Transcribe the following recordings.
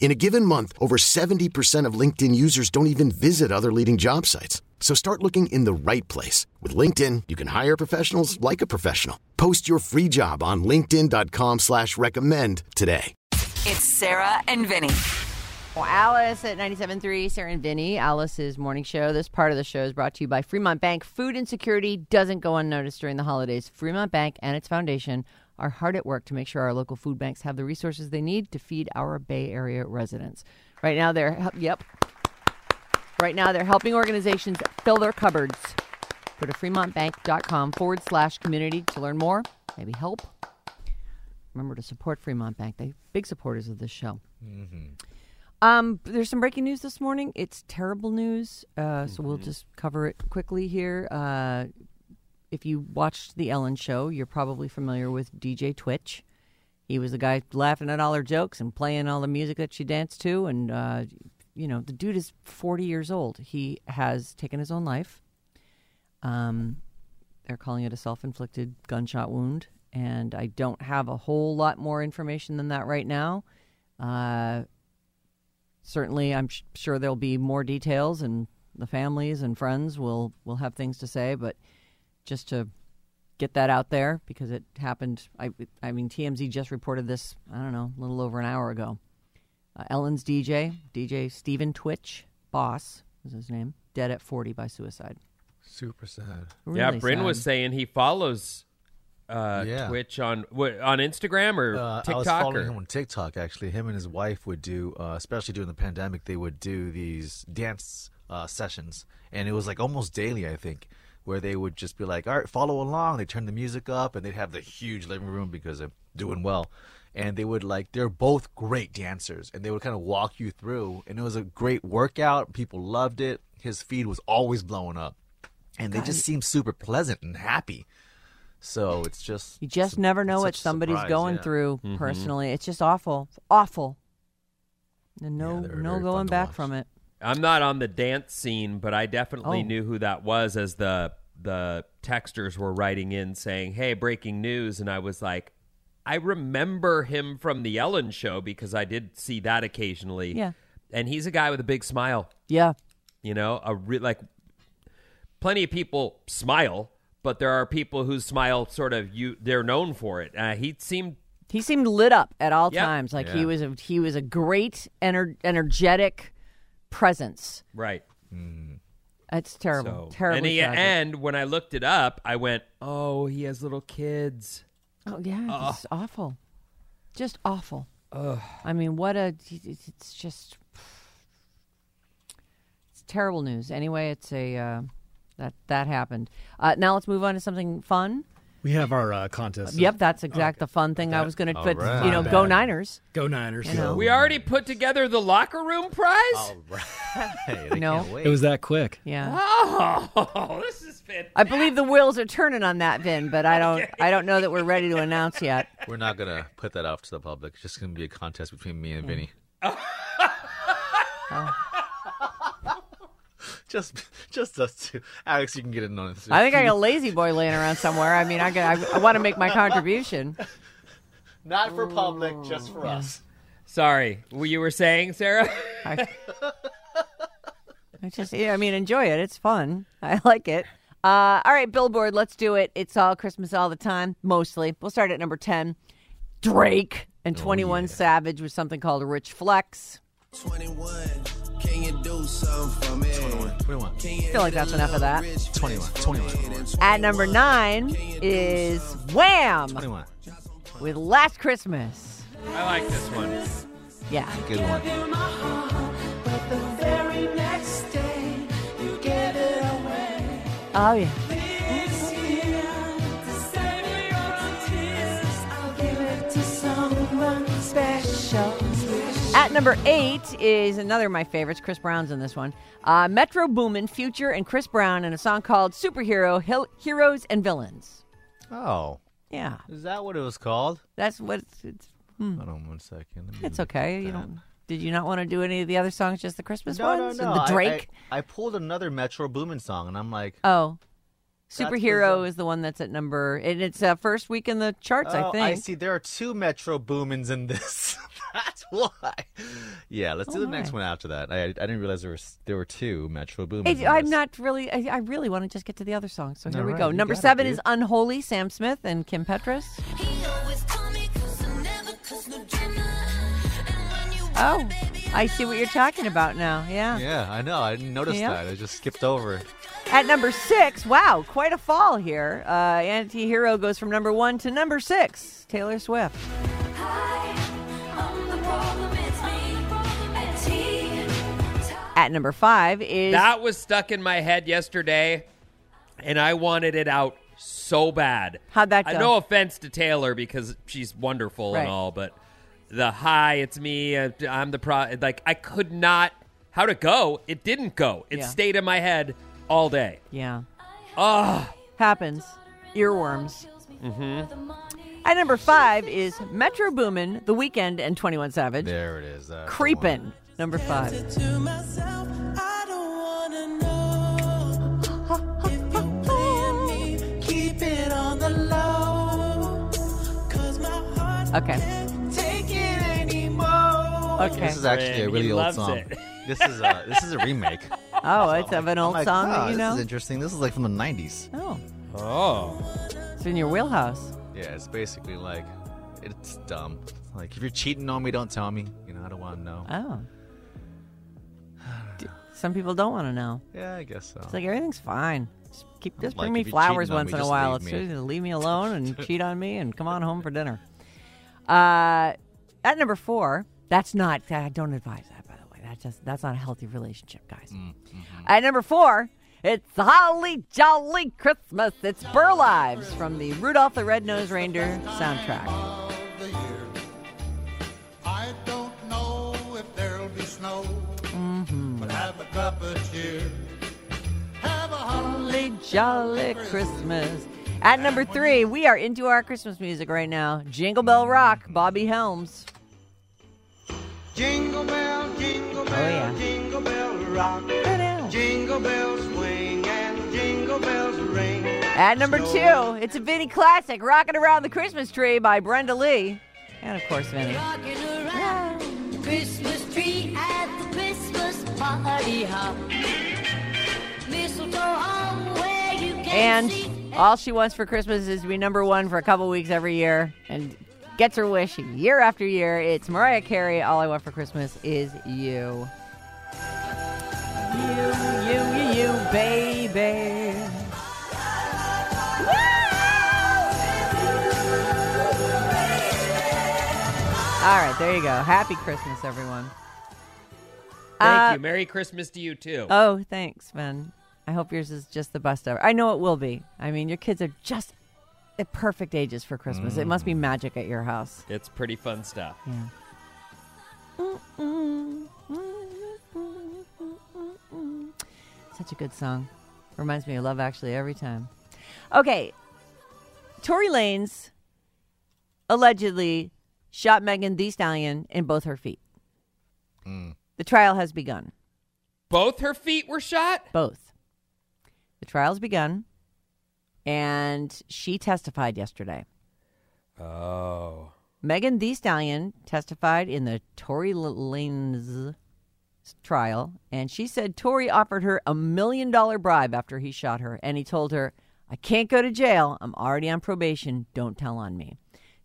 In a given month, over 70% of LinkedIn users don't even visit other leading job sites. So start looking in the right place. With LinkedIn, you can hire professionals like a professional. Post your free job on linkedin.com slash recommend today. It's Sarah and Vinny. Well, Alice at 97.3, Sarah and Vinny, Alice's morning show. This part of the show is brought to you by Fremont Bank. Food insecurity doesn't go unnoticed during the holidays. Fremont Bank and its foundation are hard at work to make sure our local food banks have the resources they need to feed our Bay Area residents. Right now, they're, yep. Right now, they're helping organizations fill their cupboards. Go to fremontbank.com forward slash community to learn more, maybe help. Remember to support Fremont Bank. They're big supporters of this show. Um, there's some breaking news this morning. It's terrible news, uh, so we'll just cover it quickly here. Uh, if you watched the Ellen Show, you're probably familiar with DJ Twitch. He was the guy laughing at all her jokes and playing all the music that she danced to. And, uh, you know, the dude is 40 years old. He has taken his own life. Um, they're calling it a self inflicted gunshot wound. And I don't have a whole lot more information than that right now. Uh, certainly, I'm sh- sure there'll be more details, and the families and friends will, will have things to say. But just to get that out there because it happened. I, I mean, TMZ just reported this, I don't know, a little over an hour ago. Uh, Ellen's DJ, DJ Stephen Twitch, boss is his name, dead at 40 by suicide. Super sad. Really yeah, Bryn sad. was saying he follows uh, Yeah. Twitch on what, on Instagram or Uh, I TikTok. was following or- him on TikTok. Actually, him and his wife would do, uh, especially during the pandemic, they would do these dance uh, sessions, and it was like almost daily, I think, where they would just be like, "All right, follow along." They turn the music up, and they'd have the huge living room because they're doing well, and they would like they're both great dancers, and they would kind of walk you through, and it was a great workout. People loved it. His feed was always blowing up, and they just seemed super pleasant and happy. So it's just You just it's never know what somebody's surprise, going yeah. through Mm-hmm. personally. It's just awful. It's awful. And no, Yeah, no going back from it. I'm not on the dance scene, but I definitely Oh. knew who that was as the the texters were writing in saying, "Hey, breaking news," and I was like, I remember him from the Ellen Show because I did see that occasionally. Yeah. and he's a guy with a big smile. Yeah. You know, a re- like plenty of people smile, but there are people whose smile sort of you they're known for it. Uh, he seemed He seemed lit up at all Yep. times. Like he was a he was a great ener- energetic presence. right. It's terrible. So Terribly and he, and when I looked it up, I went, "Oh, he has little kids." Oh yeah, it's awful, just awful. I mean, what a it's just it's terrible news. Anyway, it's a uh, that that happened. Uh, now let's move on to something fun. We have our uh, contest. Yep, that's exact the fun thing I was going to All put. right. You know, Not go bad. Niners. Go Niners. You know. We already put together the locker room prize. All right. They No. can't wait. It was that quick. Yeah, Oh, this is fantastic. I believe the wheels are turning on that, Vin, but I don't. I don't know that we're ready to announce yet. We're not gonna put that off to the public. It's just gonna be a contest between me and Vinny. just, just us two. Alex, you can get in on it. I think I got a lazy boy laying around somewhere. I mean, I got, I, I want to make my contribution. not for public, just for us. Sorry, what you were saying, Sarah? I, I just, yeah, I mean, enjoy it. It's fun. I like it. Uh, all right, Billboard, let's do it. It's all Christmas all the time, mostly. We'll start at number 10. Drake and 21 Savage with something called Rich Flex. 21. Can you do something for me? 21. Can you feel like that's enough of that. 21. 21. At number nine is Wham 21. with Last Christmas. I like this one. Yeah. Good one. Oh, yeah. At number eight is another of my favorites. Chris Brown's in this one. Uh, Metro Boomin, Future, and Chris Brown in a song called Superhero Hil- Heroes and Villains. Oh. Yeah, Is that what it was called? that's what it's. it's Hold on one second. Hmm. It's okay. You don't. Did you not want to do any of the other songs, just the Christmas No, no, ones? no. The Drake. I, I pulled another Metro Boomin song, and I'm like, oh, Superhero is the one that's at number, and it's uh, first week in the charts, oh, I think. I see. There are two Metro Boomins in this. That's why. Yeah, let's do Oh, the next one after that. I, I didn't realize there was there were two Metro Boomins. Hey, in I'm this. not really. I, I really want to just get to the other song. So here All we right, go. you Number got it, seven dude. is "Unholy." Sam Smith and Kim Petras. Oh, I see what you're talking about now. Yeah. Yeah, I know. I didn't notice Yeah. that. I just skipped over. it. At number six, wow, quite a fall here. Uh, Anti-Hero goes from number one to number six. Taylor Swift. At number five is That was stuck in my head yesterday, and I wanted it out so bad. How'd that Uh, go? no offense to Taylor because she's wonderful Right. and all, but the hi, it's me. uh, I'm the pro. Like I could not. How'd it go? It didn't go. It Yeah. stayed in my head all day. yeah. Ah, Happens. Earworms. Mm-hmm. At number five is Metro Boomin, The Weeknd, and 21 Savage. There it is. That's Creepin', number five. To myself, I don't wanna know if you playing me. Keep it on the low, 'cause my heart Okay. take it anymore. Okay. This is actually a He really old loves song. it. This is a this is a remake. Oh, it's of an I'm old like, song "Ah, that you This know? is interesting. This is like from the '90s. Oh, oh. it's in your wheelhouse. Yeah, it's basically like it's dumb. Like if you're cheating on me, don't tell me. You know, I don't want to know. Oh. D- Some people don't want to know. Yeah, I guess so. It's like everything's fine. Just keep just bring Like, me you're flowers cheating on once me, in a just while. leave It's me. just leave me alone and cheat on me and come on home for dinner. Uh, at number four, that's not. I don't advise that, by the way. That's just that's not a healthy relationship, guys. Mm, mm-hmm. At number four, it's Holly Jolly Christmas. It's Burl Ives from the Rudolph the Red-Nosed Reindeer soundtrack. Mm-hmm. the year. I don't know if there'll be snow, but have a cup of cheer. Have a holly Jolly Christmas. At number three, we are into our Christmas music right now. Jingle Bell Rock, Bobby Helms. Jingle bell, jingle bell, Oh, yeah. jingle bell rock. Jingle bells At number two, it's a Vinnie classic, Rocking Around the Christmas Tree by Brenda Lee. And of course, Vinnie. Rocking around the Christmas tree at the Christmas party hop. Mistletoe hung where you can And see. all she wants for Christmas is to be number one for a couple weeks every year and gets her wish year after year. It's Mariah Carey. All I want for Christmas is you. You, you, you, you, baby. All right, there you go. Happy Christmas, everyone. Thank Uh, you. Merry Christmas to you too. Oh, thanks, Ben. I hope yours is just the best ever. I know it will be. I mean, your kids are just the perfect ages for Christmas. It must be magic at your house. it's pretty fun stuff. Yeah. Such a good song. Reminds me of Love Actually every time. Okay. Tory Lanez allegedly shot Megan Thee Stallion in both her feet. Mm. The trial has begun. Both her feet were shot. Both. The trial's begun, and she testified yesterday. Oh. Megan Thee Stallion testified in the Tory Lanez trial, and she said Tory offered her a million dollar bribe after he shot her, and he told her, I can't go to jail. I'm already on probation. Don't tell on me.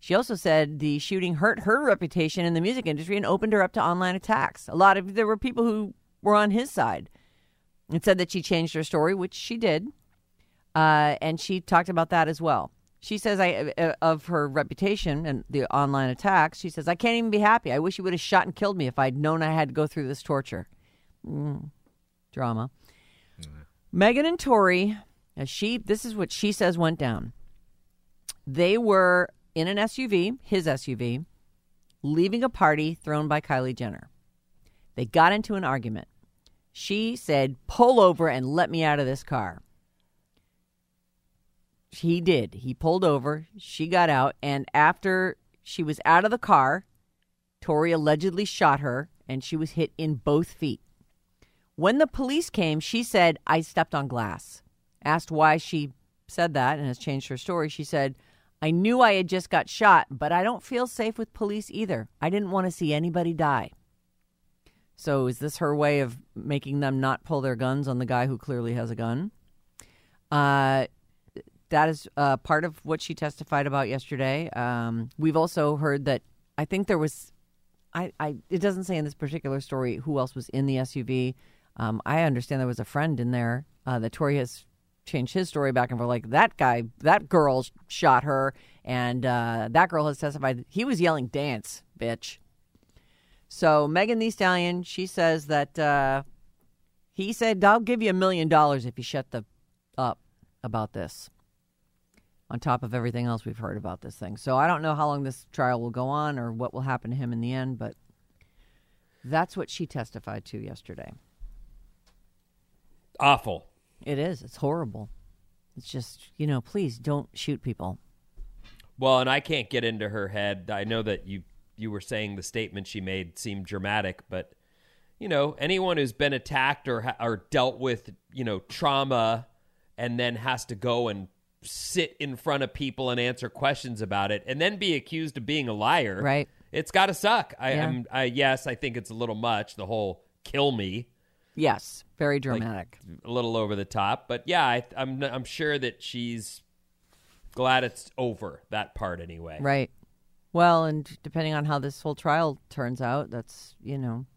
She also said the shooting hurt her reputation in the music industry and opened her up to online attacks. A lot of there were people who were on his side. It said that she changed her story, which she did, uh, and she talked about that as well. She says, "I uh, of her reputation and the online attacks." She says, "I can't even be happy. I wish he would have shot and killed me if I'd known I had to go through this torture." Mm, drama. Megan and Tory, as she this is what she says went down. They were in an SUV, his SUV, leaving a party thrown by Kylie Jenner. They got into an argument. She said, "Pull over and let me out of this car." He did. He pulled over. She got out, and after she was out of the car, Tory allegedly shot her, and she was hit in both feet. When the police came, she said, I stepped on glass. Asked why she said that and has changed her story, she said, I knew I had just got shot, but I don't feel safe with police either. I didn't want to see anybody die. So, is this her way of making them not pull their guns on the guy who clearly has a gun? Uh, that is uh, part of what she testified about yesterday. Um, we've also heard that I think there was, I, I, it doesn't say in this particular story who else was in the SUV. Um, I understand there was a friend in there uh, that Tory has changed his story back and forth. Like that guy, that girl shot her, and uh, that girl has testified he was yelling, "Dance, bitch." So Megan Thee Stallion, she says that uh, he said, "I'll give you a million dollars if you shut the up about this." On top of everything else we've heard about this thing, so I don't know how long this trial will go on or what will happen to him in the end, but that's what she testified to yesterday. Awful. It is. It's horrible. It's just, you know, please don't shoot people. Well, and I can't get into her head. I know that you you were saying the statement she made seemed dramatic, but you know, anyone who's been attacked or or dealt with, you know, trauma and then has to go and sit in front of people and answer questions about it and then be accused of being a liar. Right. It's got to suck. I Yeah. am I yes, I think it's a little much the whole kill me. Yes, very dramatic. a little over the top. But yeah, I, I'm I'm sure that she's glad it's over that part anyway. right. Well, and depending on how this whole trial turns out, that's, you know,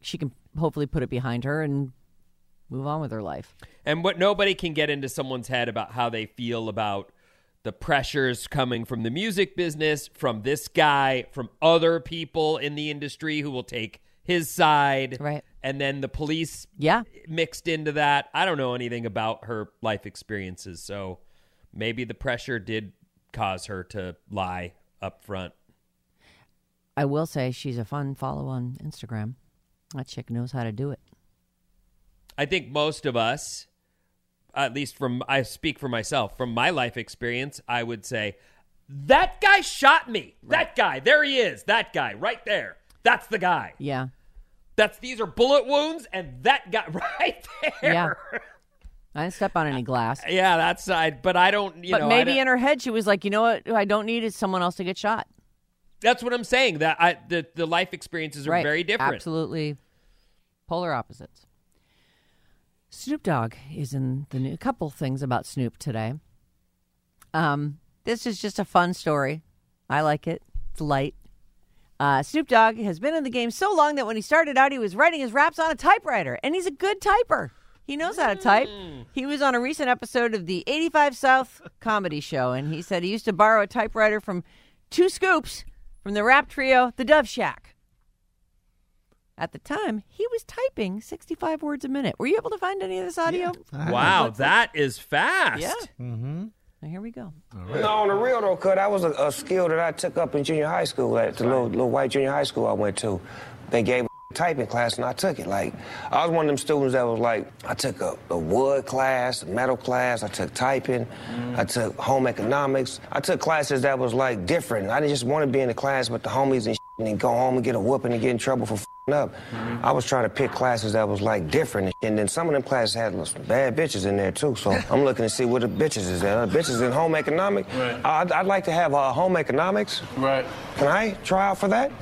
she can hopefully put it behind her and move on with her life. And what nobody can get into someone's head about how they feel about the pressures coming from the music business, from this guy, from other people in the industry who will take his side. Right. And then the police Yeah. mixed into that. I don't know anything about her life experiences, so maybe the pressure did cause her to lie up front. I will say she's a fun follow on Instagram. That chick knows how to do it. I think most of us, at least from I speak for myself, from my life experience, I would say that guy shot me. That guy, there he is. That guy right there. That's the guy. Yeah. That's these are bullet wounds, and that got right there. Yeah. I didn't step on any glass. Yeah, that's side. But I don't. You but know, maybe don't- in her head she was like, you know what? I don't need is someone else to get shot. that's what I'm saying. That I the the life experiences are right. very different. Absolutely polar opposites. Snoop Dogg is in the new. A couple things about Snoop today. Um, this is just a fun story. I like it. It's light. Uh, Snoop Dogg has been in the game so long that when he started out, he was writing his raps on a typewriter, and he's a good typer. He knows how to type. He was on a recent episode of the 85 South comedy show, and he said he used to borrow a typewriter from two scoops from the rap trio, The Dove Shack. At the time, he was typing 65 words a minute. Were you able to find any of this audio? Wow, that is fast. Yeah. Mm-hmm. Now, here we go. No, on the real though, cut. That was a, a skill that I took up in junior high school at the little, little white junior high school I went to. They gave a typing class and I took it. Like I was one of them students that was like, I took a, a wood class, a metal class. I took typing. Mm-hmm. I took home economics. I took classes that was like different. I didn't just want to be in the class with the homies and and then go home and get a whooping and get in trouble for fing up. I was trying to pick classes that was like different, and, then some of them classes had some bad bitches in there too. So I'm looking to see what the bitches is at. Uh, bitches in home economics. Right. I'd, I'd like to have uh, home economics. Right. Can I try out for that?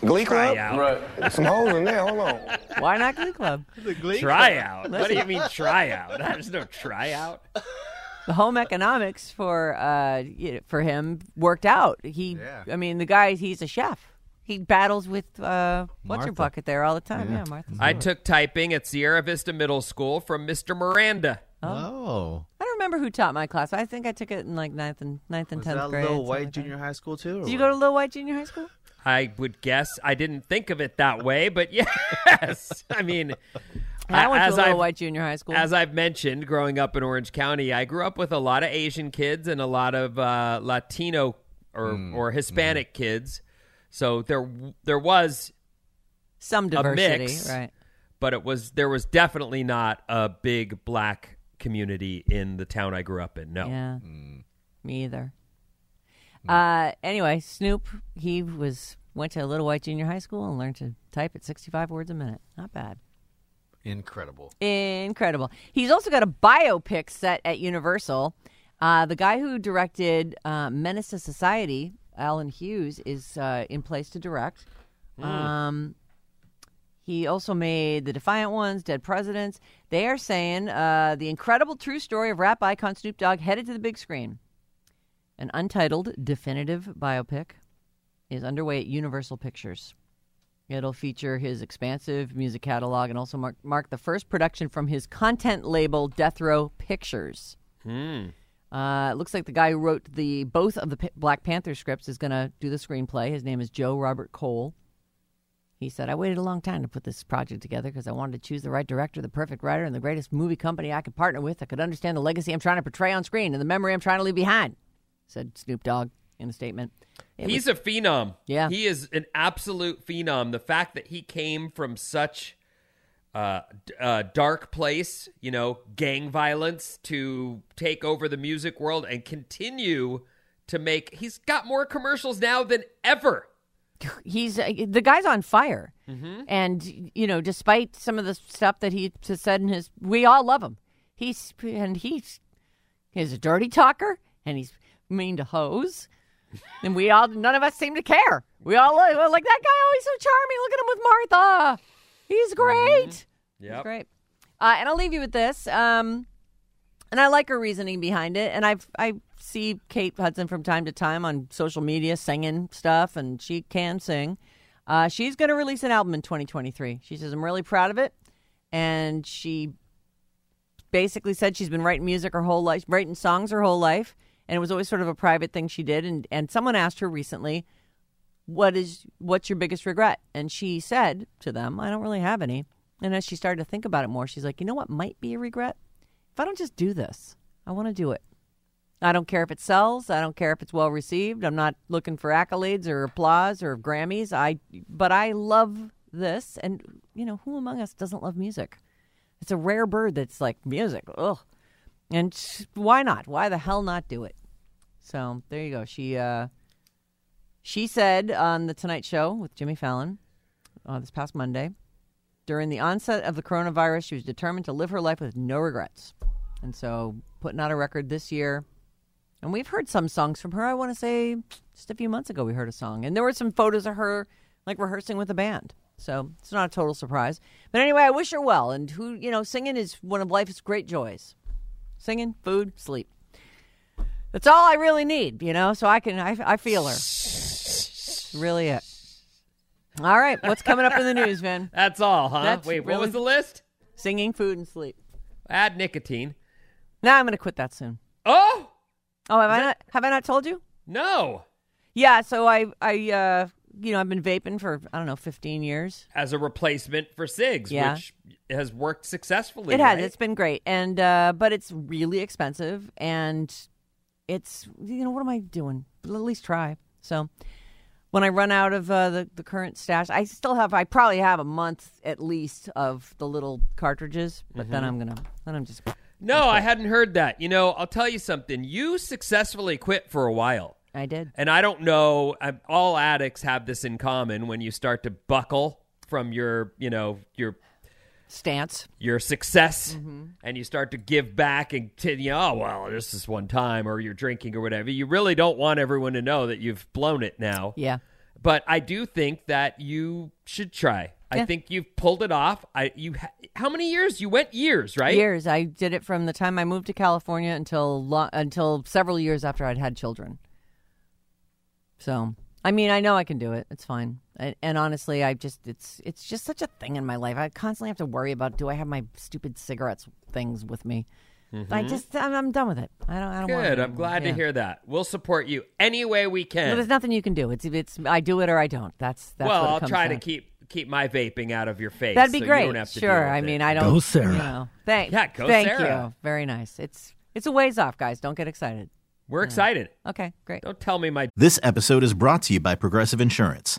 Glee Club? out. Right. Some holes in there. Hold on. Why not Glee Club? The Glee Tryout. What do you mean tryout? There's no tryout. the home economics for uh you know, for him worked out. He, Yeah. I mean, the guy he's a chef. He battles with uh, what's her Martha. bucket there all the time. Yeah, Martha. I Stewart. took typing at Sierra Vista Middle School from Mr. Miranda. Oh. I don't remember who taught my class. I think I took it in like ninth and ninth and Was tenth that grade. little something white like that. junior high school too? or Did you what? go to Little White Junior High School? I would guess I didn't think of it that way, but yes. I mean, I went to as Little I've- White Junior High School. As I've mentioned, growing up in Orange County, I grew up with a lot of Asian kids and a lot of uh, Latino or Hmm. or Hispanic kids. So there there was, Some diversity, mix. right? but it was there was definitely not a big black community in the town I grew up in. No. Yeah. Hmm. Me either. Uh, anyway, Snoop, he was went to a Little White Junior High School and learned to type at 65 words a minute. Not bad. Incredible. Incredible. He's also got a biopic set at Universal. Uh, the guy who directed uh, Menace to Society, Allen Hughes, is uh, in place to direct. Um, he also made The Defiant Ones, Dead Presidents. They are saying uh, the incredible true story of rap icon Snoop Dogg headed to the big screen. An untitled definitive biopic is underway at Universal Pictures. It'll feature his expansive music catalog and also mark, mark the first production from his content label, Death Row Pictures. Hmm. Uh, it looks like the guy who wrote the both of the P- Black Panther scripts is going to do the screenplay. His name is Joe Robert Cole. He said, I waited a long time to put this project together because I wanted to choose the right director, the perfect writer, and the greatest movie company I could partner with I could understand the legacy I'm trying to portray on screen and the memory I'm trying to leave behind, said Snoop Dogg in a statement. It He's was- a phenom. Yeah. He is an absolute phenom. The fact that he came from such uh, uh, dark place, you know, gang violence to take over the music world and continue to make. He's got more commercials now than ever. he's uh, the guy's on fire. And you know despite some of the stuff that he has said in his we all love him. He's and he's he's a dirty talker and he's mean to hoes. And we all none of us seem to care. We all like, like that guy oh he's so charming. Look at him with martha he's great he's Yep. great uh, and i'll leave you with this um and I like her reasoning behind it. And I've I see Kate Hudson from time to time on social media singing stuff, and she can sing. Uh, she's going to release an album in 2023. She says I'm really proud of it, and she basically said she's been writing music her whole life, writing songs her whole life, and it was always sort of a private thing she did. And and someone asked her recently, "What is what's your biggest regret?" And she said to them, "I don't really have any." And as she started to think about it more, she's like, "You know what might be a regret? If I don't just do this, I want to do it. I don't care if it sells. I don't care if it's well received. I'm not looking for accolades or applause or Grammys. I but I love this and you know, who among us doesn't love music? It's a rare bird that's like music. Ugh. And why not? Why the hell not do it? So, there you go. She uh she said on the Tonight Show with Jimmy Fallon uh, this past Monday, during the onset of the coronavirus, she was determined to live her life with no regrets. And so, putting out a record this year. And we've heard some songs from her. I want to say just a few months ago, we heard a song. And there were some photos of her like rehearsing with a band. So, it's not a total surprise. But anyway, I wish her well. And who, you know, singing is one of life's great joys singing, food, sleep. That's all I really need, you know, so I can, I, I feel her. Really it. All right, what's coming up in the news, Vin? That's all, huh? That's Wait, what was the list? Singing, food, and sleep. Add nicotine. Now I'm going to quit that soon. Oh Oh, have I not? Have I not told you? no! Yeah. So I, I, uh, you know, I've been vaping for I don't know, 15 years. As a replacement for cigs, Yeah. which has worked successfully. It has. right? It's been great, and uh, but it's really expensive, and it's you know what am I doing? At least try. So when I run out of uh, the the current stash, I still have. I probably have a month at least of the little cartridges, but then I'm gonna then I'm just No, I hadn't heard that. You know, I'll tell you something. You successfully quit for a while. I did. And I don't know, I- all addicts have this in common when you start to buckle from your, you know, your Stance. your success Mm-hmm. and you start to give back and to, you know, oh, well, this is one time or you're drinking or whatever. You really don't want everyone to know that you've blown it now. Yeah. But I do think that you should try. I Yeah. think you've pulled it off. I you ha- how many years? You went years, right? Years. I did it from the time I moved to California until lo- until several years after I'd had children. So, I mean, I know I can do it. It's fine. And, and honestly, I just it's it's just such a thing in my life. I constantly have to worry about do I have my stupid cigarettes things with me. I just I'm, I'm done with it. I don't. I don't want Mm-hmm. Good. it I'm glad yeah. to hear that. We'll support you any way we But can. there's nothing you can do. It's it's I do it or I don't. That's that's well, what I'll comes try down to keep keep my vaping out of your face. That'd be so great. You don't have to sure. with I it. mean, I don't. Go, Sarah. You know, thank, Yeah, go, thank Sarah. you. Very nice. It's it's a ways off, guys. Don't get excited. we're excited. Okay, great. Don't tell me my This episode is brought to you by Progressive Insurance.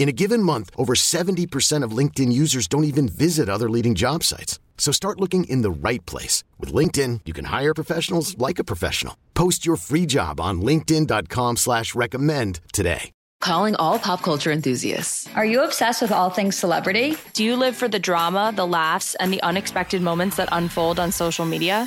In a given month, over 70% of LinkedIn users don't even visit other leading job sites. So start looking in the right place. With LinkedIn, you can hire professionals like a professional. Post your free job on linkedin.com slash recommend today. Calling all pop culture enthusiasts. Are you obsessed with all things celebrity? Do you live for the drama, the laughs, and the unexpected moments that unfold on social media?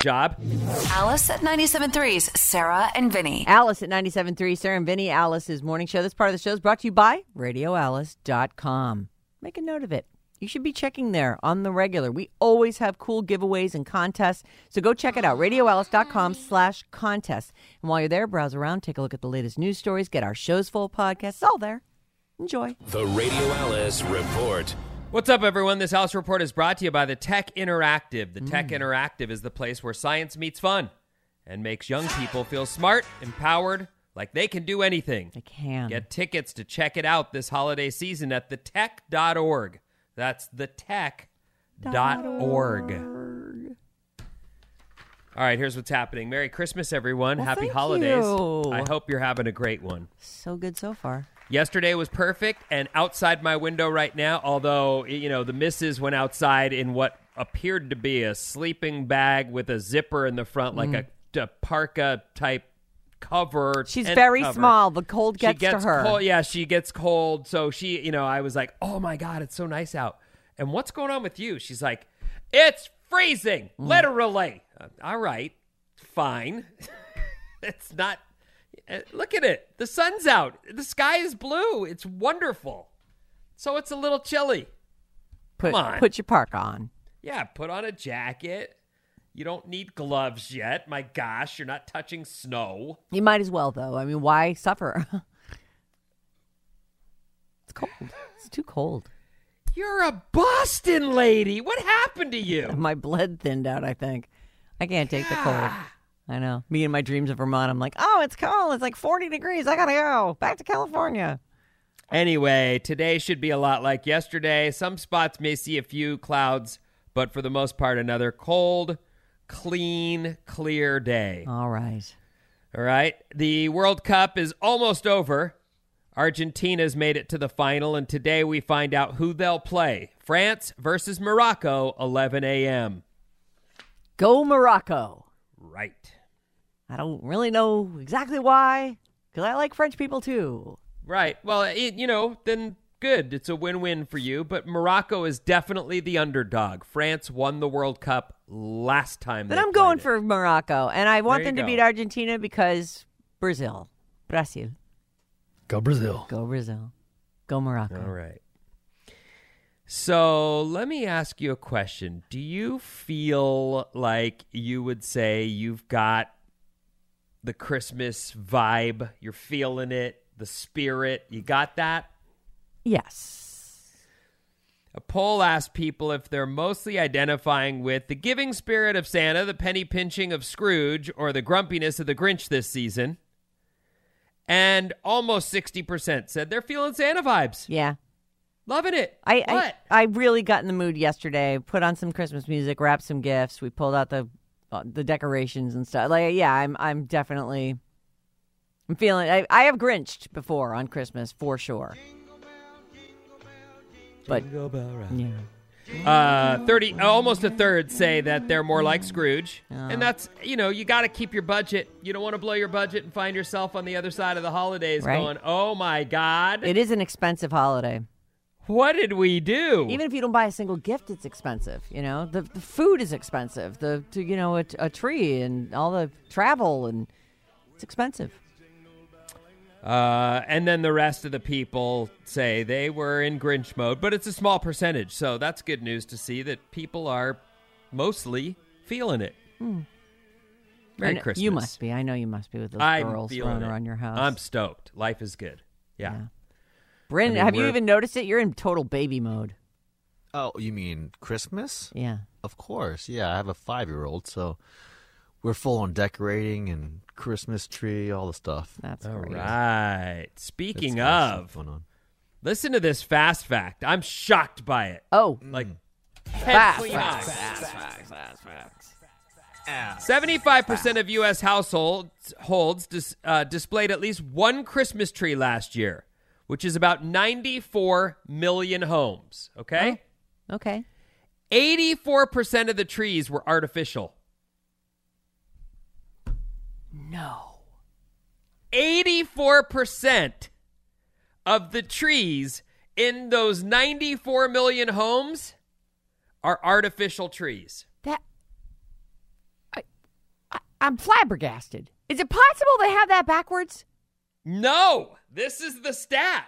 Job. Alice at 97.3's Sarah and Vinny. Alice at 97.3, Sarah and Vinny, Alice's morning show. This part of the show is brought to you by RadioAlice.com. Make a note of it. You should be checking there on the regular. We always have cool giveaways and contests. So go check it out. RadioAlice.com slash contest. And while you're there, browse around, take a look at the latest news stories, get our shows full podcasts. It's all there. Enjoy. The Radio Alice Report. What's up, everyone? This House Report is brought to you by the Tech Interactive. The Tech mm. Interactive is the place where science meets fun and makes young people feel smart, empowered, like they can do anything. They can. Get tickets to check it out this holiday season at thetech.org. That's thetech.org. All right, here's what's happening. Merry Christmas, everyone. Well, Happy holidays. you. I hope you're having a great one. So good so far. Yesterday was perfect, and outside my window right now, although, you know, the missus went outside in what appeared to be a sleeping bag with a zipper in the front, like a, a parka type cover. Mm. She's very cover. small. The cold gets, gets to her. Cold, yeah, she gets cold. So she, you know, I was like, oh my God, it's so nice out. And what's going on with you? She's like, it's freezing, Mm. literally. Uh, all right, fine. it's not. Uh, Look at it. The sun's out. The sky is blue. It's wonderful. So it's a little chilly. Put, Come on. put your park on. Yeah, put on a jacket. You don't need gloves yet. My gosh, you're not touching snow. You might as well, though. I mean, why suffer? it's cold. It's too cold. You're a Boston lady. What happened to you? My blood thinned out, I think. I can't take the cold. I know. Me and my dreams of Vermont, I'm like, oh, it's cold. It's like 40 degrees. I got to go back to California. Anyway, today should be a lot like yesterday. Some spots may see a few clouds, but for the most part, another cold, clean, clear day. All right. All right. The World Cup is almost over. Argentina's made it to the final, and today we find out who they'll play. France versus Morocco, 11 a.m. Go Morocco. Right. I don't really know exactly why, because I like French people too. Right. Well, it, you know, then good. It's a win-win for you. But Morocco is definitely the underdog. France won the World Cup last time. Then I'm going it. for Morocco, and I want them you to go. beat Argentina because Brazil. Brazil. Go Brazil. Go Brazil. Go Morocco. All right. So let me ask you a question. Do you feel like you would say you've got the Christmas vibe? You're feeling it, the spirit. You got that? Yes. A poll asked people if they're mostly identifying with the giving spirit of Santa, the penny pinching of Scrooge, or the grumpiness of the Grinch this season. And almost 60% said they're feeling Santa vibes. Yeah. Loving it. I? I I really got in the mood yesterday. Put on some Christmas music, wrapped some gifts. We pulled out the uh, the decorations and stuff. Like yeah, I'm I'm definitely I'm feeling. I, I have Grinched before on Christmas for sure. But yeah, Uh, 30, uh, almost a third say that they're more like Scrooge. And that's, you know, you got to keep your budget. You don't want to blow your budget and find yourself on the other side of the holidays Right. going, oh my God, it is an expensive holiday. What did we do? Even if you don't buy a single gift, it's expensive. You know, the the food is expensive. The to, you know a, a tree and all the travel and it's expensive. Uh, and then the rest of the people say they were in Grinch mode, but it's a small percentage. So that's good news to see that people are mostly feeling it. I Merry Christmas. You must be. I know you must be with those I'm girls running around your house. I'm stoked. Life is good. Yeah. Bryn, I mean, have you we're- even noticed it? You're in total baby mode. Oh, you mean Christmas? Yeah. Of course. Yeah, I have a five year old, so we're full on decorating and Christmas tree, all the stuff. That's All right. Speaking It's got of, going on. listen to this fast fact. I'm shocked by it. Oh, like head Fast clean facts, eyes. fast facts, fast facts. Seventy-five percent of U.S. households holds dis, uh, displayed at least one Christmas tree last year, which is about ninety-four million homes. Okay, oh, Okay. eighty-four percent of the trees were artificial. No. Eighty-four percent of the trees in those ninety-four million homes are artificial trees. That I, I I'm flabbergasted. Is it possible they have that backwards? No, this is the stat.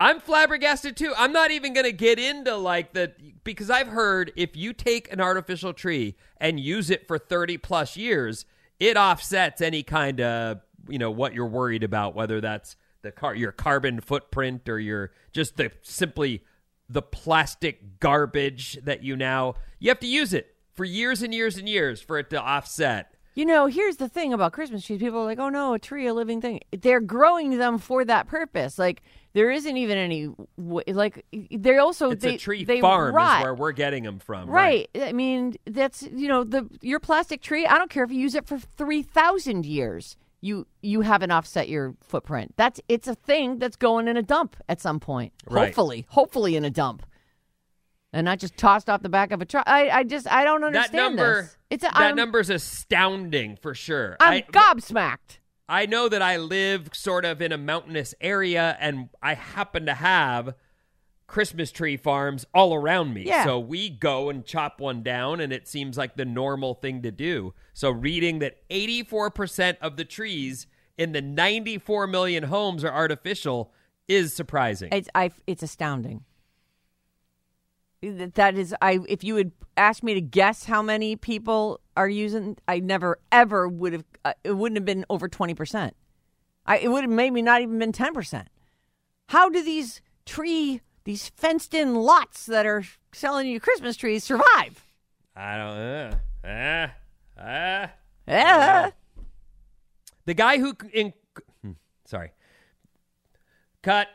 I'm flabbergasted too. I'm not even going to get into like the because I've heard if you take an artificial tree and use it for 30 plus years, it offsets any kind of, you know, what you're worried about whether that's the car your carbon footprint or your just the simply the plastic garbage that you now you have to use it for years and years and years for it to offset. You know, here's the thing about Christmas trees. People are like, "Oh no, a tree, a living thing." They're growing them for that purpose. Like there isn't even any like they also It's they, a tree they farm rot. is where we're getting them from. Right. I mean, that's you know the your plastic tree. I don't care if you use it for three thousand years. You you haven't offset your footprint. That's it's a thing that's going in a dump at some point. Right. Hopefully, hopefully in a dump, and not just tossed off the back of a truck. I I just I don't that understand number this. It's a, that I'm, number's astounding for sure. I'm I, gobsmacked. I know that I live sort of in a mountainous area and I happen to have Christmas tree farms all around me. Yeah. So we go and chop one down and it seems like the normal thing to do. So reading that 84% of the trees in the 94 million homes are artificial is surprising. It's I it's astounding. That is I if you had asked me to guess how many people are using I never ever would have uh, it wouldn't have been over 20%. I it would have maybe not even been 10%. How do these tree these fenced in lots that are selling you Christmas trees survive? I don't uh, uh, uh, Yeah. The guy who in hmm, sorry. Cut.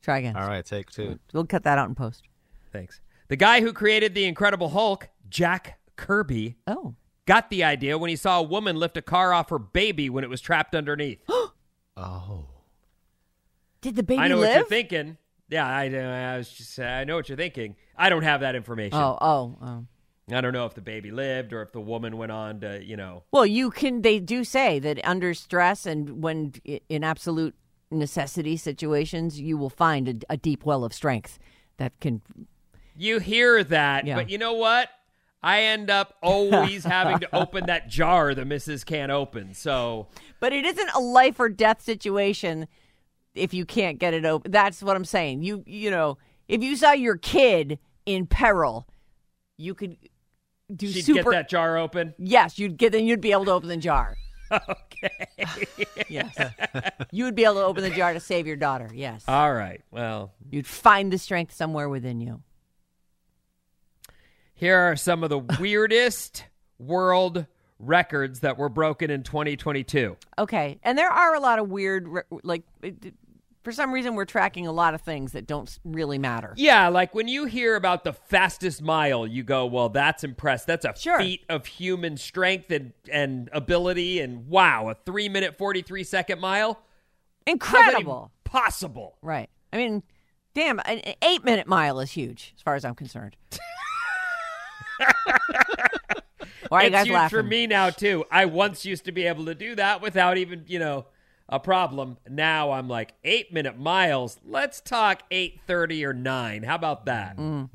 Try again. All right, take two. We'll cut that out in post. Thanks. The guy who created the Incredible Hulk, Jack Kirby, Oh. got the idea when he saw a woman lift a car off her baby when it was trapped underneath. Oh. Did the baby I know live? what you're thinking. Yeah, I, I was just uh, I know what you're thinking. I don't have that information. Oh, oh, oh. I don't know if the baby lived or if the woman went on to, you know. Well, you can. They do say that under stress and when in absolute necessity situations, you will find a, a deep well of strength that can. You hear that, Yeah. but you know what? I end up always having to open that jar the missus can't open. So But it isn't a life or death situation if you can't get it open. That's what I'm saying. You you know, if you saw your kid in peril, you could do she'd super. get that jar open. Yes, you'd get. Then you'd be able to open the jar. Okay. Yes. you would be able to open the jar to save your daughter. Yes. All right. Well, You'd find the strength somewhere within you. Here are some of the weirdest world records that were broken in 2022. Okay. And there are a lot of weird, like, for some reason, we're tracking a lot of things that don't really matter. Yeah, like when you hear about the fastest mile, you go, "Well, that's impressed. That's a feat of human strength and and ability." And wow, a three minute forty three second mile, Incredible. possible. Right. I mean, damn, an an eight minute mile is huge as far as I'm concerned. Why are you it's guys huge laughing? for me now too. I once used to be able to do that without even you know a problem. Now I'm like eight minute miles. Let's talk eight thirty or nine. How about that? Mm.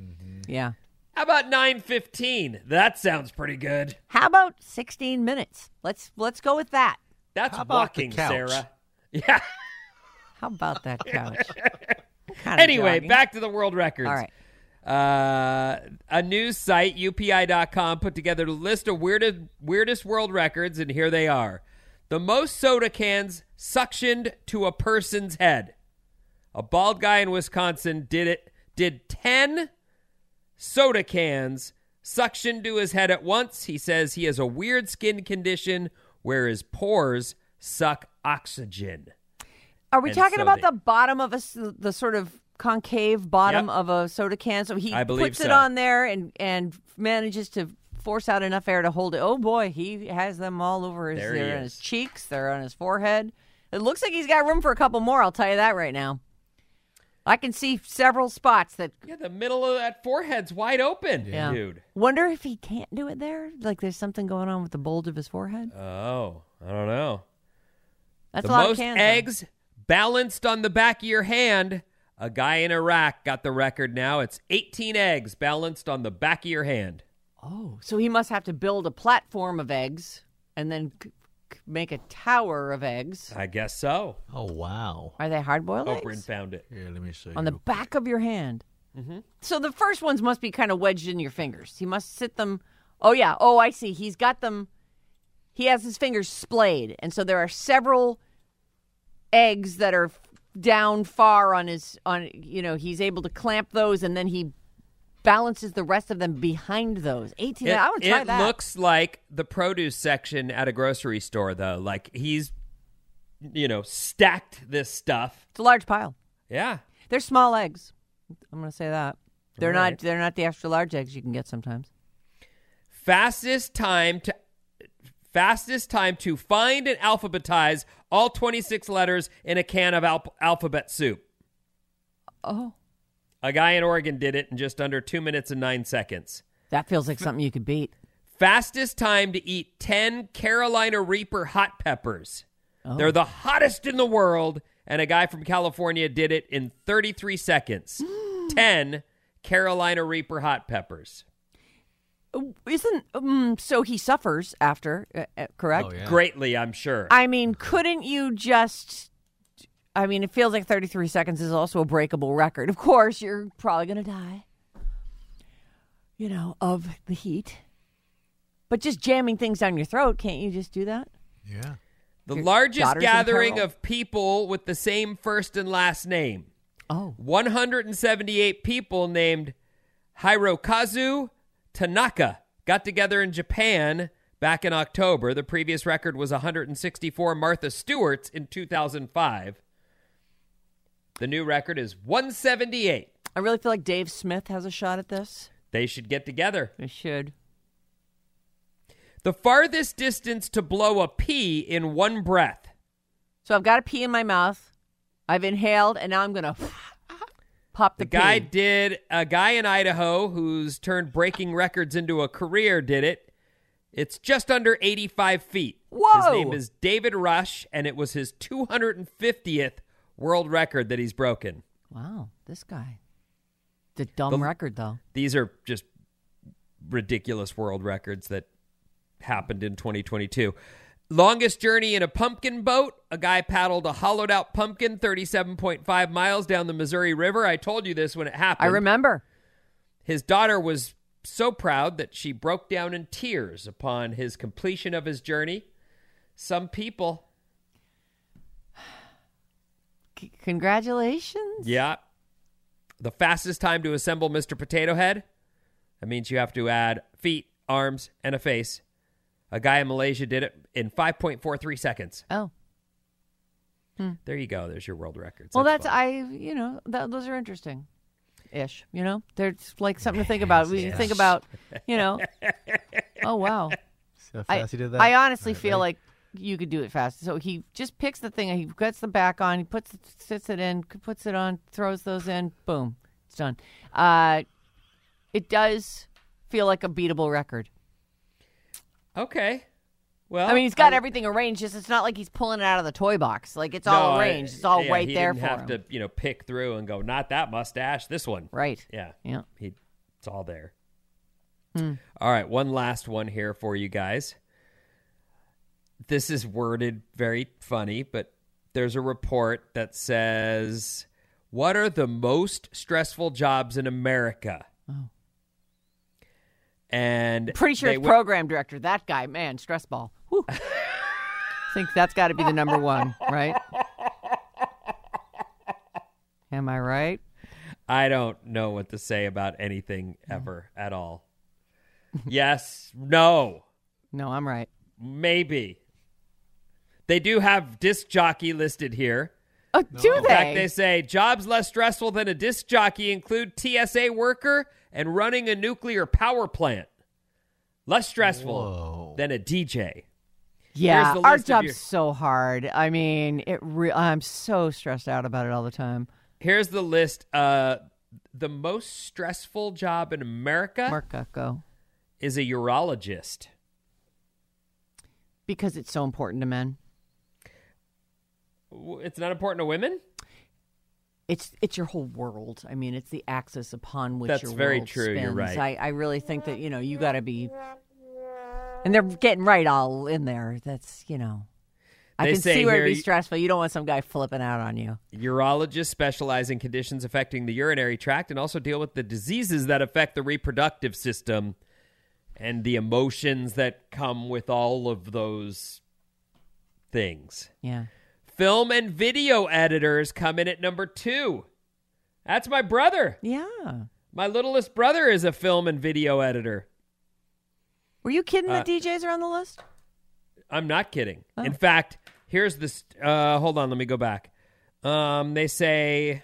Yeah. How about nine fifteen? That sounds pretty good. How about 16 minutes? Let's let's go with that. That's How walking, couch? Sarah. Yeah. How about that couch? Kind of anyway, jogging? back to the world records. All right. Uh, a news site, UPI.com, put together a list of weirdest, weirdest world records, and here they are. The most soda cans suctioned to a person's head. A bald guy in Wisconsin did it, did 10 soda cans suctioned to his head at once. He says he has a weird skin condition where his pores suck oxygen. Are we And talking so about they- the bottom of a the sort of concave bottom Yep. of a soda can? So he I believe puts it so. on there and and manages to force out enough air to hold it. Oh boy, he has them all over his, There he they're on his is. cheeks. They're on his forehead. It looks like he's got room for a couple more. I'll tell you that right now. I can see several spots that. Yeah, the middle of that forehead's wide open, Yeah. dude. Wonder if he can't do it there. Like there's something going on with the bulge of his forehead. Oh, I don't know. That's the a lot most of cans. though. eggs balanced on the back of your hand. A guy in Iraq got the record now. It's 18 eggs balanced on the back of your hand. Oh, so he must have to build a platform of eggs and then c- c- make a tower of eggs. I guess so. Oh wow! Are they hard boiled Oprah found it. Here, let me show you. On the back of your hand. Mhm. So the first ones must be kind of wedged in your fingers. He must sit them. Oh, yeah. Oh, I see. He's got them. He has his fingers splayed. And so there are several eggs that are down far on his, on, you know, he's able to clamp those and then he balances the rest of them behind those. 18. It, I to try that it looks like the produce section at a grocery store, though. Like he's, you know, stacked this stuff. It's a large pile. Yeah. They're small eggs. I'm going to say that. They're All not. They're not the extra large eggs you can get sometimes. Fastest time to fastest time to find and alphabetize all 26 letters in a can of al- alphabet soup. Oh, A guy in Oregon did it in just under 2 minutes and 9 seconds. that feels like something you could beat. Fastest time to eat 10 Carolina Reaper hot peppers. Oh. They're the hottest in the world and a guy from California did it in 33 seconds. 10 Carolina Reaper hot peppers. Isn't um, so he suffers after? Uh, uh, correct. Greatly, I'm sure. I mean, couldn't you just? I mean, it feels like 33 seconds is also a breakable record. Of course, you're probably going to die. You know, of the heat. But just jamming things down your throat, can't you just do that? Yeah. The Your largest gathering of people with the same first and last name. Oh. 178 people named Hirokazu Tanaka got together in Japan back in October. The previous record was 164 Martha Stewart's in 2005. The new record is 178. I really feel like Dave Smith has a shot at this. They should get together. They should. The farthest distance to blow a pea in one breath. So I've got a pee in my mouth. I've inhaled, and now I'm going to pop the, The guy did a guy in Idaho who's turned breaking records into a career did it. It's just under 85 feet. His name is David Rush, and it was his 250th world record that he's broken. Wow, this guy. The dumb record, though. These are just ridiculous world records that happened in 2022. Longest journey in a pumpkin boat. A guy paddled a hollowed out pumpkin 37.5 miles down the Missouri River. I told you this when it happened. I remember. His daughter was so proud that she broke down in tears upon his completion of his journey. some people. C- congratulations. Yeah. The fastest time to assemble Mr. Potato Head. That means you have to add feet, arms, and a face. A guy in Malaysia did it in 5.43 seconds. Oh. There you go. There's your world records. Well, that's, fun. I. You know, that, those are interesting. Ish. You know, there's like something to think about. We think about. You know. oh wow. See how I, fast he did that? I honestly All right, feel ready? like you could do it fast. So he just picks the thing, he gets the back on, he puts sits it in, puts it on, throws those in, boom, it's done. Uh, it does feel like a beatable record. Okay. Well, I mean, he's got I- everything arranged. Just it's not like he's pulling it out of the toy box. Like it's No, all arranged. it's all yeah, right he there for have him. to, you know, pick through and go, not that mustache, this one. Right. Yeah. Yeah. He, it's all there. Hmm. All right, one last one here for you guys. This is worded very funny, but there's a report that says, "What are the most stressful jobs in America?" Oh. And Pretty sure it's went- program director. That guy, man, stress ball. I think that's got to be the number one, right? Am I right? I don't know what to say about anything mm. ever at all. yes, no, No, I'm right. maybe. They do have disc jockey listed here. Oh, do In fact, they say jobs less stressful than a disc jockey include TSA worker and running a nuclear power plant. Less stressful than a DJ. Yeah, our job's your- so hard. I mean, it. Re- I'm so stressed out about it all the time. Here's the list. Uh, the most stressful job in America Mark, go is a urologist. because it's so important to men. It's not important to women. It's it's your whole world. I mean, it's the axis upon which That's your very world true. You're right. I, I really think that you know you got to be, and they're getting right all in there. That's you know, I They can say see where it'd here be stressful. You don't want some guy flipping out on you. Urologists specialize in conditions affecting the urinary tract and also deal with the diseases that affect the reproductive system and the emotions that come with all of those things. Yeah. Film and video editors come in at number two. That's my brother. Yeah. My littlest brother is a film and video editor. Were you kidding Uh, that DJs are on the list? I'm not kidding. Oh. In fact, here's this. Uh, hold on, let me go back. Um, they say.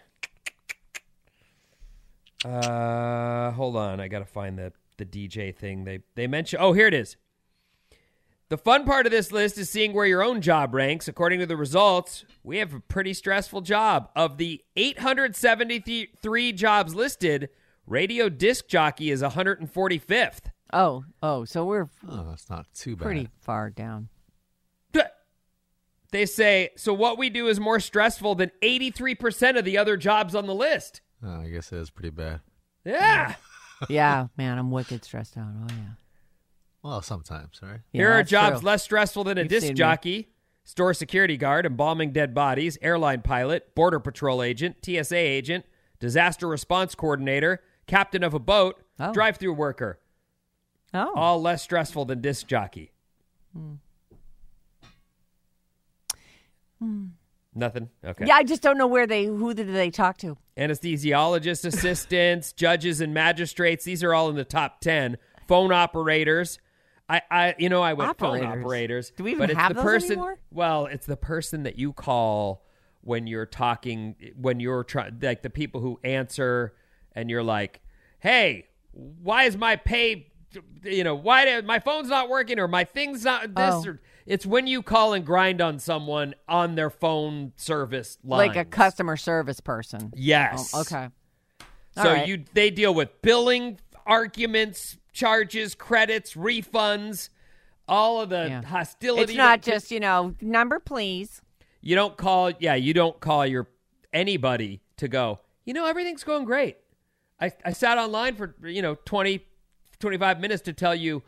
Uh, hold on, I gotta find the the DJ thing. They they mention. Oh, here it is. The fun part of this list is seeing where your own job ranks. According to the results, we have a pretty stressful job. Of the 873 jobs listed, radio disc jockey is 145th. Oh, oh, so we're Oh, that's not too bad. pretty far down. They say, so what we do is more stressful than 83% of the other jobs on the list. Oh, I guess it is pretty bad. Yeah. yeah, man, I'm wicked stressed out. Oh yeah. Well, sometimes, right? Here are jobs true. less stressful than a You've disc seen me. jockey, store security guard, embalming dead bodies, airline pilot, border patrol agent, TSA agent, disaster response coordinator, captain of a boat, Oh. drive through worker. Oh. All less stressful than disc jockey. Hmm. Nothing? Okay. Yeah, I just don't know where they who did they talk to. anesthesiologist assistants, judges and magistrates. These are all in the top 10. Phone operators. I, I you know, I went phone Operators. Do we even but it's have the those person, anymore? Well, it's the person that you call when you're talking, when you're trying, like the people who answer and you're like, hey, why is my pay, you know, why did, my phone's not working or my thing's not this Oh. or it's when you call and grind on someone on their phone service line. Like a customer service person. Yes. Oh, okay. So right. you they deal with billing arguments, charges, credits, refunds, all of the Yeah. hostility. It's not just, you know, number please. you don't call yeah, you don't call your anybody to go, you know, everything's going great. I, I sat online for, you know, 20, 25 minutes to tell you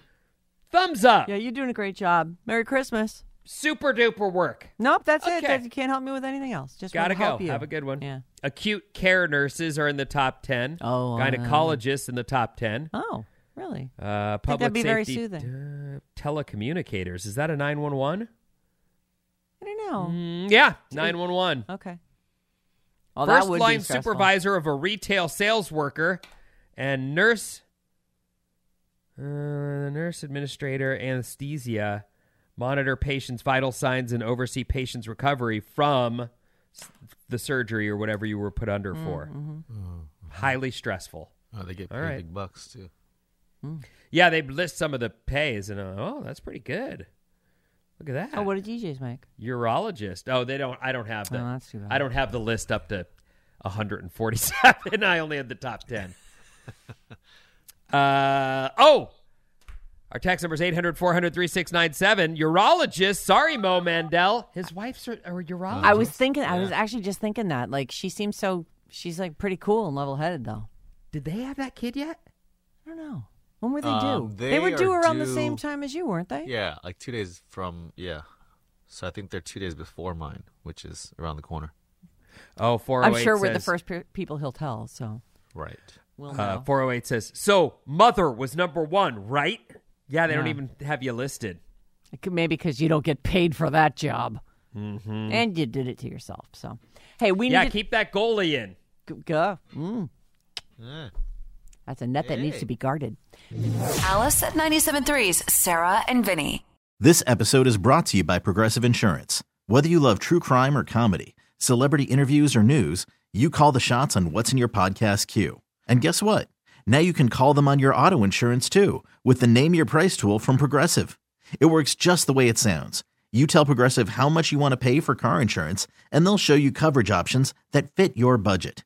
thumbs up. Yeah, you're doing a great job. Merry Christmas. Super duper work. Nope, that's it. Okay. That- You can't help me with anything else. Just Gotta go. help you. Have a good one. Yeah. Acute care nurses are in the top 10. Oh, uh, Gynecologists in the top 10. Oh, really? Uh, public that'd be very safety soothing. uh, telecommunicators. Is that a 911? now? Mm, yeah, 911. Okay. Well, that First would be line stressful. supervisor of a retail sales worker and nurse, uh, nurse administrator, anesthesia, monitor patients' vital signs and oversee patients' recovery from the surgery or whatever you were put under Mm, for. mm-hmm. Highly stressful. Oh, they get paid right. big bucks too. Yeah, they list some of the pays, and uh, oh, that's pretty good. Look at that. Oh, what did DJs make? urologist. Oh, they don't. I don't have the. Oh, that's too bad. I don't have the list up to 147. I only had the top 10. uh oh. Our text number is 800 400 3697. Urologist. Sorry, Mo Mandel. His wife's a, a urologist. I was thinking. I was actually just thinking that. Like, she seems so. She's like pretty cool and level headed, though. Did they have that kid yet? I don't know. When were they Um, due? they were due are around the same time as you, weren't they? Yeah, like two days from yeah. So I think they're two days before mine, which is around the corner. Oh, 408 I'm sure we're the first pe- people he'll tell. So Right. we'll Uh, 408 says, So, mother was number one, right? Yeah, they don't even have you listed. Maybe because you don't get paid for that job, Mm-hmm. and you did it to yourself. So, hey, we yeah, need to keep that goalie in. G- Go. Mm. Yeah. That's a net that needs to be guarded. Alice at 97.3's Sarah and Vinny. This episode is brought to you by Progressive Insurance. Whether you love true crime or comedy, celebrity interviews or news, you call the shots on what's in your podcast queue. And guess what? Now you can call them on your auto insurance too with the Name Your Price tool from Progressive. It works just the way it sounds. You tell Progressive how much you want to pay for car insurance, and they'll show you coverage options that fit your budget.